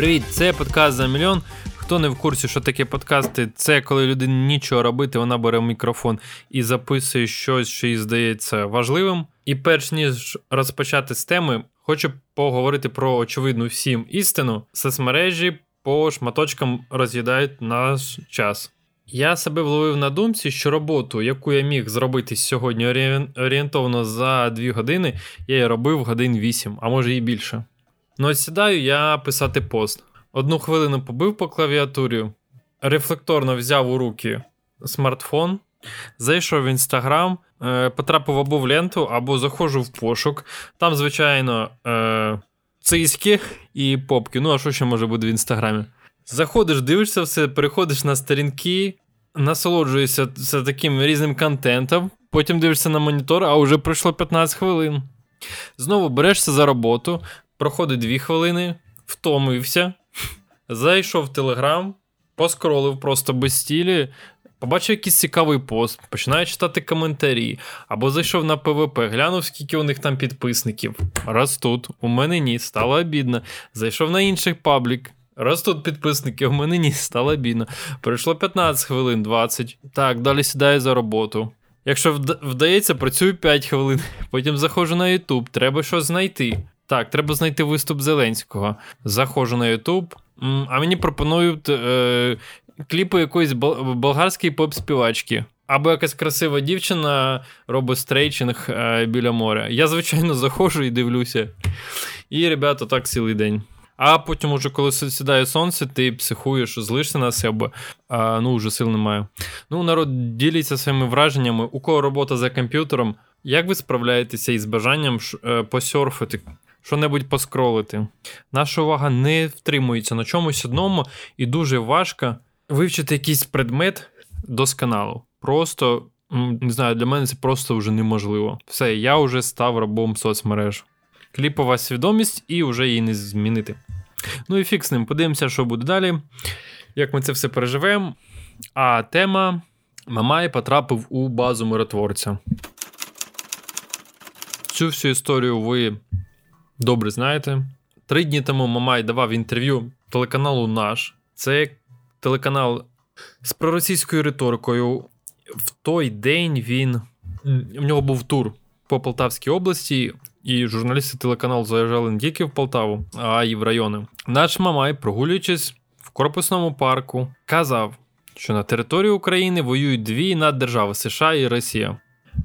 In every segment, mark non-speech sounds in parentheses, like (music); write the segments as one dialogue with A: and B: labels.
A: Привіт, це подкаст за мільйон. Хто не в курсі, що таке подкасти, це коли людина нічого робити, вона бере мікрофон і записує щось, що їй здається важливим. І перш ніж розпочати з теми, хочу поговорити про очевидну всім істину. Соцмережі по шматочкам роз'їдають наш час. Я себе вловив на думці, що роботу, яку я міг зробити сьогодні орієнтовно за 2 години, я її робив годин 8, а може і більше. Ну ось сідаю я писати пост. Одну хвилину побив по клавіатурі, рефлекторно взяв у руки смартфон, зайшов в інстаграм, е, потрапив або в ленту, або заходжу в пошук. Там, звичайно, е, циськи і попки. Ну, а що ще може бути в інстаграмі? Заходиш, дивишся все, переходиш на сторінки, насолоджуєшся таким різним контентом, потім дивишся на монітор, а вже пройшло 15 хвилин. Знову берешся за роботу, проходить 2 хвилини, втомився, зайшов в Телеграм, поскролив просто без стілі, побачив якийсь цікавий пост, починає читати коментарі, або зайшов на ПВП, глянув, скільки у них там підписників. Ростуть, у мене ні, стало обідно. Зайшов на інший паблік. Ростуть підписники, у мене ні, стало бідно. Пройшло 15 хвилин, 20. Так, далі сідаю за роботу. Якщо вдається, працюю 5 хвилин, потім заходжу на YouTube, треба щось знайти. Так, треба знайти виступ Зеленського. Заходжу на YouTube, а мені пропонують е, кліпи якоїсь болгарської поп-співачки. Або якась красива дівчина робить стрейчинг е, біля моря. Я, звичайно, заходжу і дивлюся. І, ребята, так цілий день. А потім, уже, коли сідає сонце, ти психуєш, злишся на себе, а, ну вже сил немає. Ну, народ ділиться своїми враженнями, у кого робота за комп'ютером. Як ви справляєтеся із бажанням е, посерфити, що-небудь поскролити? Наша увага не втримується на чомусь одному, і дуже важко вивчити якийсь предмет досконало. Просто не знаю, для мене це просто вже неможливо. Все, я вже став рабом соцмереж кліпова свідомість і вже її не змінити. Ну і фік з ним. Подивимося, що буде далі, як ми це все переживемо. А тема Мамай потрапив у базу миротворця. Цю всю історію ви добре знаєте. Три дні тому Мамай давав інтерв'ю телеканалу Наш. Це телеканал з проросійською риторикою. В той день він. В нього був тур по Полтавській області. І журналісти телеканалу заїжджали не тільки в Полтаву, а й в райони. Наш Мамай, прогулюючись в корпусному парку, казав, що на території України воюють дві наддержави США і Росія.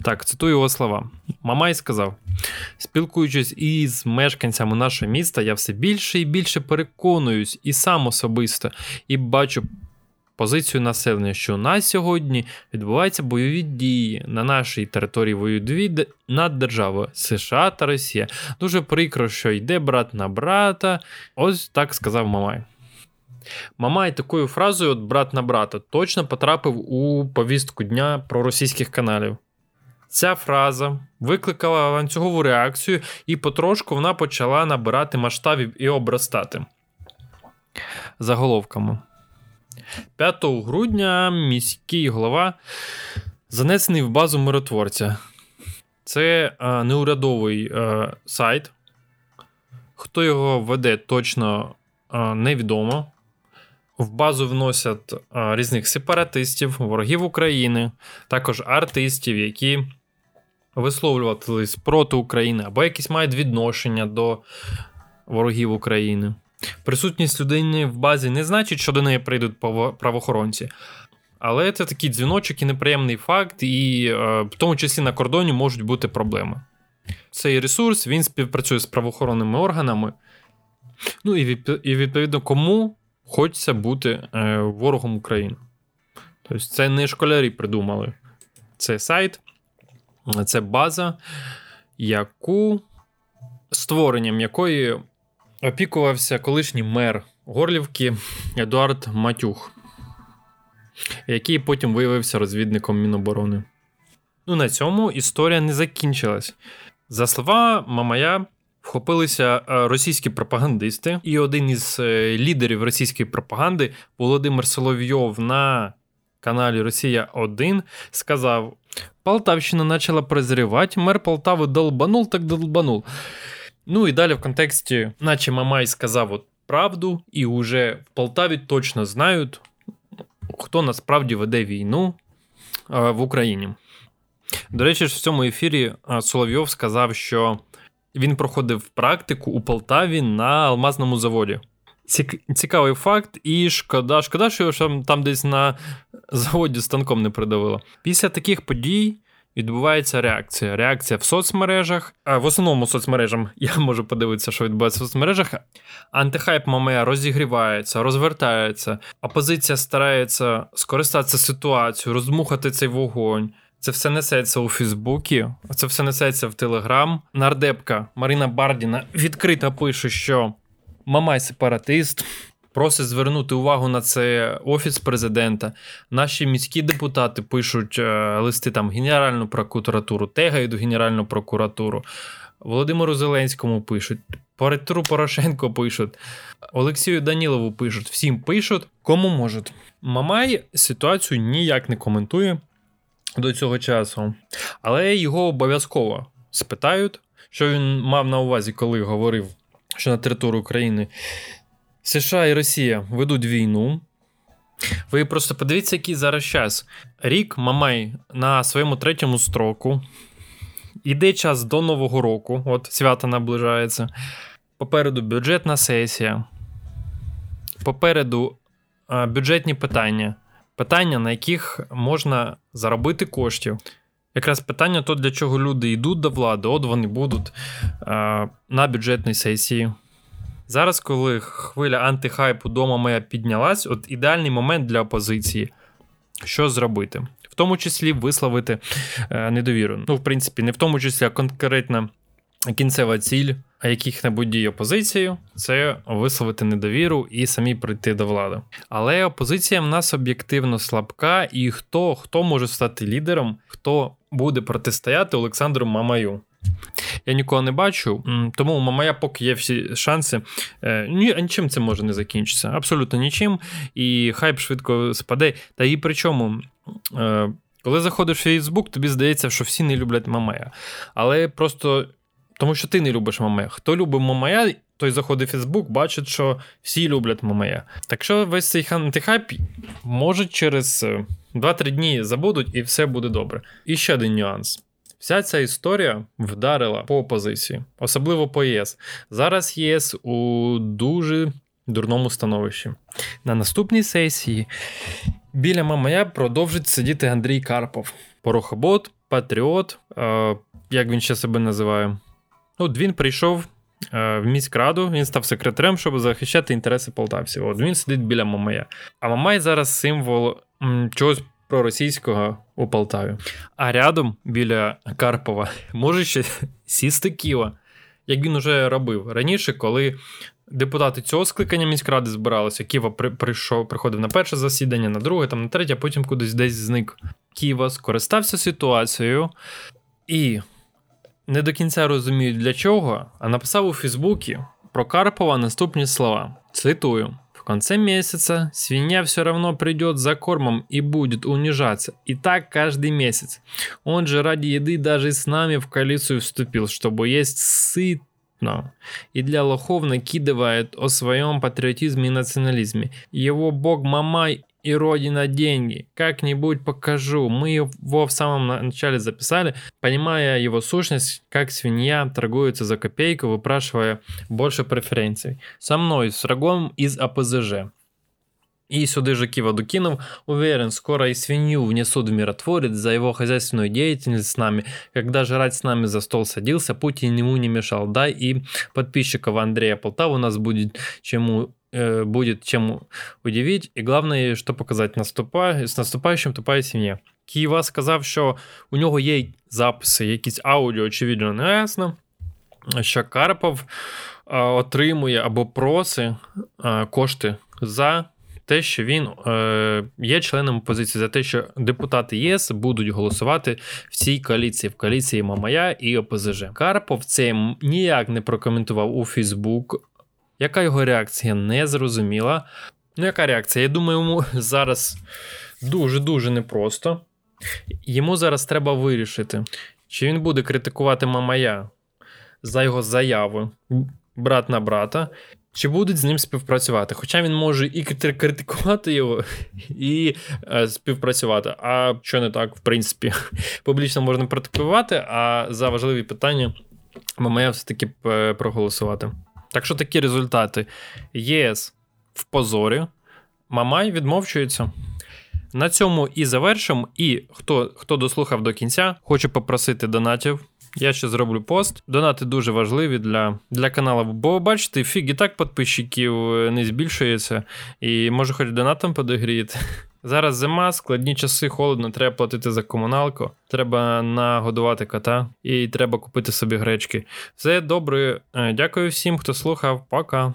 A: Так, цитую його слова. Мамай сказав: спілкуючись із мешканцями нашого міста, я все більше і більше переконуюсь і сам особисто, і бачу позицію населення, що на сьогодні відбуваються бойові дії на нашій території воюють дві наддержави США та Росія. Дуже прикро, що йде брат на брата. Ось так сказав Мамай. Мамай такою фразою, от брат на брата, точно потрапив у повістку дня про російських каналів. Ця фраза викликала ланцюгову реакцію, і потрошку вона почала набирати масштабів і обростати заголовками. 5 грудня міський голова занесений в базу миротворця. Це а, неурядовий а, сайт. Хто його веде, точно а, невідомо. В базу вносять різних сепаратистів, ворогів України, також артистів, які висловлювалися проти України, або якісь мають відношення до ворогів України. Присутність людини в базі не значить, що до неї прийдуть правоохоронці. Але це такий дзвіночок і неприємний факт, і е, в тому числі на кордоні можуть бути проблеми. Цей ресурс він співпрацює з правоохоронними органами. Ну і відповідно, кому хочеться бути е, ворогом України. Тобто, це не школярі придумали. Це сайт, це база, яку створенням якої опікувався колишній мер Горлівки Едуард Матюх, який потім виявився розвідником Міноборони. Ну, на цьому історія не закінчилась. За слова Мамая, вхопилися е, російські пропагандисти, і один із е, лідерів російської пропаганди, Володимир Соловйов, на каналі Росія 1 сказав: Полтавщина почала прозрівати, мер Полтави долбанул, так долбанул. Ну і далі в контексті, наче Мамай сказав: от правду, і вже в Полтаві точно знають, хто насправді веде війну в Україні. До речі, в цьому ефірі Соловйов сказав, що він проходив практику у Полтаві на алмазному заводі. Цікавий факт, і шкода, шкода, що його там десь на заводі станком не придавило. Після таких подій відбувається реакція. Реакція в соцмережах. А в основному соцмережам (laughs) я можу подивитися, що відбувається в соцмережах. Антихайп Мамея розігрівається, розвертається. Опозиція старається скористатися ситуацією, розмухати цей вогонь. Це все несеться у Фейсбуці, це все несеться в Телеграм. Нардепка Марина Бардіна відкрито пише, що Мамай сепаратист. Просить звернути увагу на це офіс президента. Наші міські депутати пишуть е, листи там Генеральну прокуратуру, тегають Генеральну прокуратуру. Володимиру Зеленському пишуть, Петру Порошенко пишуть, Олексію Данілову пишуть, всім пишуть, кому можуть. Мамай ситуацію ніяк не коментує до цього часу, але його обов'язково спитають, що він мав на увазі, коли говорив, що на територію України США і Росія ведуть війну. Ви просто подивіться, який зараз час. Рік Мамай на своєму третьому строку. Іде час до Нового року, от свято наближається. Попереду бюджетна сесія. Попереду бюджетні питання. Питання, на яких можна заробити коштів. Якраз питання, то для чого люди йдуть до влади, от вони будуть на бюджетній сесії. Зараз, коли хвиля антихайпу дома моя піднялась, от ідеальний момент для опозиції. Що зробити? В тому числі висловити е, недовіру. Ну, в принципі, не в тому числі, а конкретна кінцева ціль яких-небудь дій опозиції це висловити недовіру і самі прийти до влади. Але опозиція в нас об'єктивно слабка, і хто, хто може стати лідером, хто буде протистояти Олександру Мамаю. Я нікого не бачу, тому у Мамая поки є всі шанси. Е, ні, нічим це може не закінчитися. Абсолютно нічим. І хайп швидко спаде. Та і причому. Е, коли заходиш в Фейсбук, тобі здається, що всі не люблять Мамая. Але просто тому що ти не любиш Мамая. Хто любить Мамая, той заходить в Фейсбук, бачить, що всі люблять Мамая. Так що весь цей антихайп може через 2-3 е, дні забудуть і все буде добре. І ще один нюанс. Вся ця історія вдарила по опозиції, особливо по ЄС. Зараз ЄС у дуже дурному становищі. На наступній сесії біля Мамая продовжить сидіти Андрій Карпов, порохобот, патріот, е, як він ще себе називає. От він прийшов в міськраду, він став секретарем, щоб захищати інтереси полтавців. От він сидить біля Мамая. А Мамай зараз символ чогось проросійського у Полтаві. А рядом біля Карпова (laughs) може ще сісти Ківа, як він уже робив раніше, коли депутати цього скликання міськради збиралися. Ківа прийшов, приходив на перше засідання, на друге, там на третє, а потім кудись десь зник. Ківа скористався ситуацією і не до кінця розуміють для чого, а написав у Фейсбуці про Карпова наступні слова. Цитую конце месяца свинья все равно придет за кормом и будет унижаться. И так каждый месяц. Он же ради еды даже с нами в коалицию вступил, чтобы есть сытно. И для лохов накидывает о своем патриотизме и национализме. Его бог Мамай и Родина деньги. Как-нибудь покажу. Мы его в самом начале записали, понимая его сущность, как свинья торгуется за копейку, выпрашивая больше преференций. Со мной, с врагом из АПЗЖ. И сюда же Кива Дукинов уверен, скоро и свинью внесут в миротворец за его хозяйственную деятельность с нами. Когда жрать с нами за стол садился, Путин ему не мешал. Да, и подписчиков Андрея Полтава у нас будет чему Э, будет чем удивить, і головне, що показати, наступає, з наступаючим тупає сім'я. Києва сказав, що у нього є записи, якісь аудіо чи відео не ясно, що Карпов а, отримує або просить а, кошти за те, що він е, є членом опозиції, за те, що депутати ЄС будуть голосувати в цій коаліції, в коаліції Мамая і ОПЗЖ. Карпов це ніяк не прокоментував у Фейсбук. Яка його реакція не зрозуміла. Ну, яка реакція? Я думаю, йому (laughs) зараз дуже-дуже непросто. Йому зараз треба вирішити, чи він буде критикувати Мамая за його заяви брат на брата, чи будуть з ним співпрацювати. Хоча він може і критикувати його, (laughs) і е, співпрацювати. А що не так, в принципі, (laughs) публічно можна критикувати, а за важливі питання має все-таки е, проголосувати. Так що такі результати: ЄС в позорі, Мамай відмовчується. На цьому і завершимо. І хто хто дослухав до кінця, хочу попросити донатів. Я ще зроблю пост. Донати дуже важливі для для каналу. Бо бачите, фіг і так підписчиків не збільшується. І може хоч донатом подогріти. Зараз зима, складні часи, холодно, треба платити за комуналку, треба нагодувати кота і треба купити собі гречки. Все добре. Е, дякую всім, хто слухав. Пока.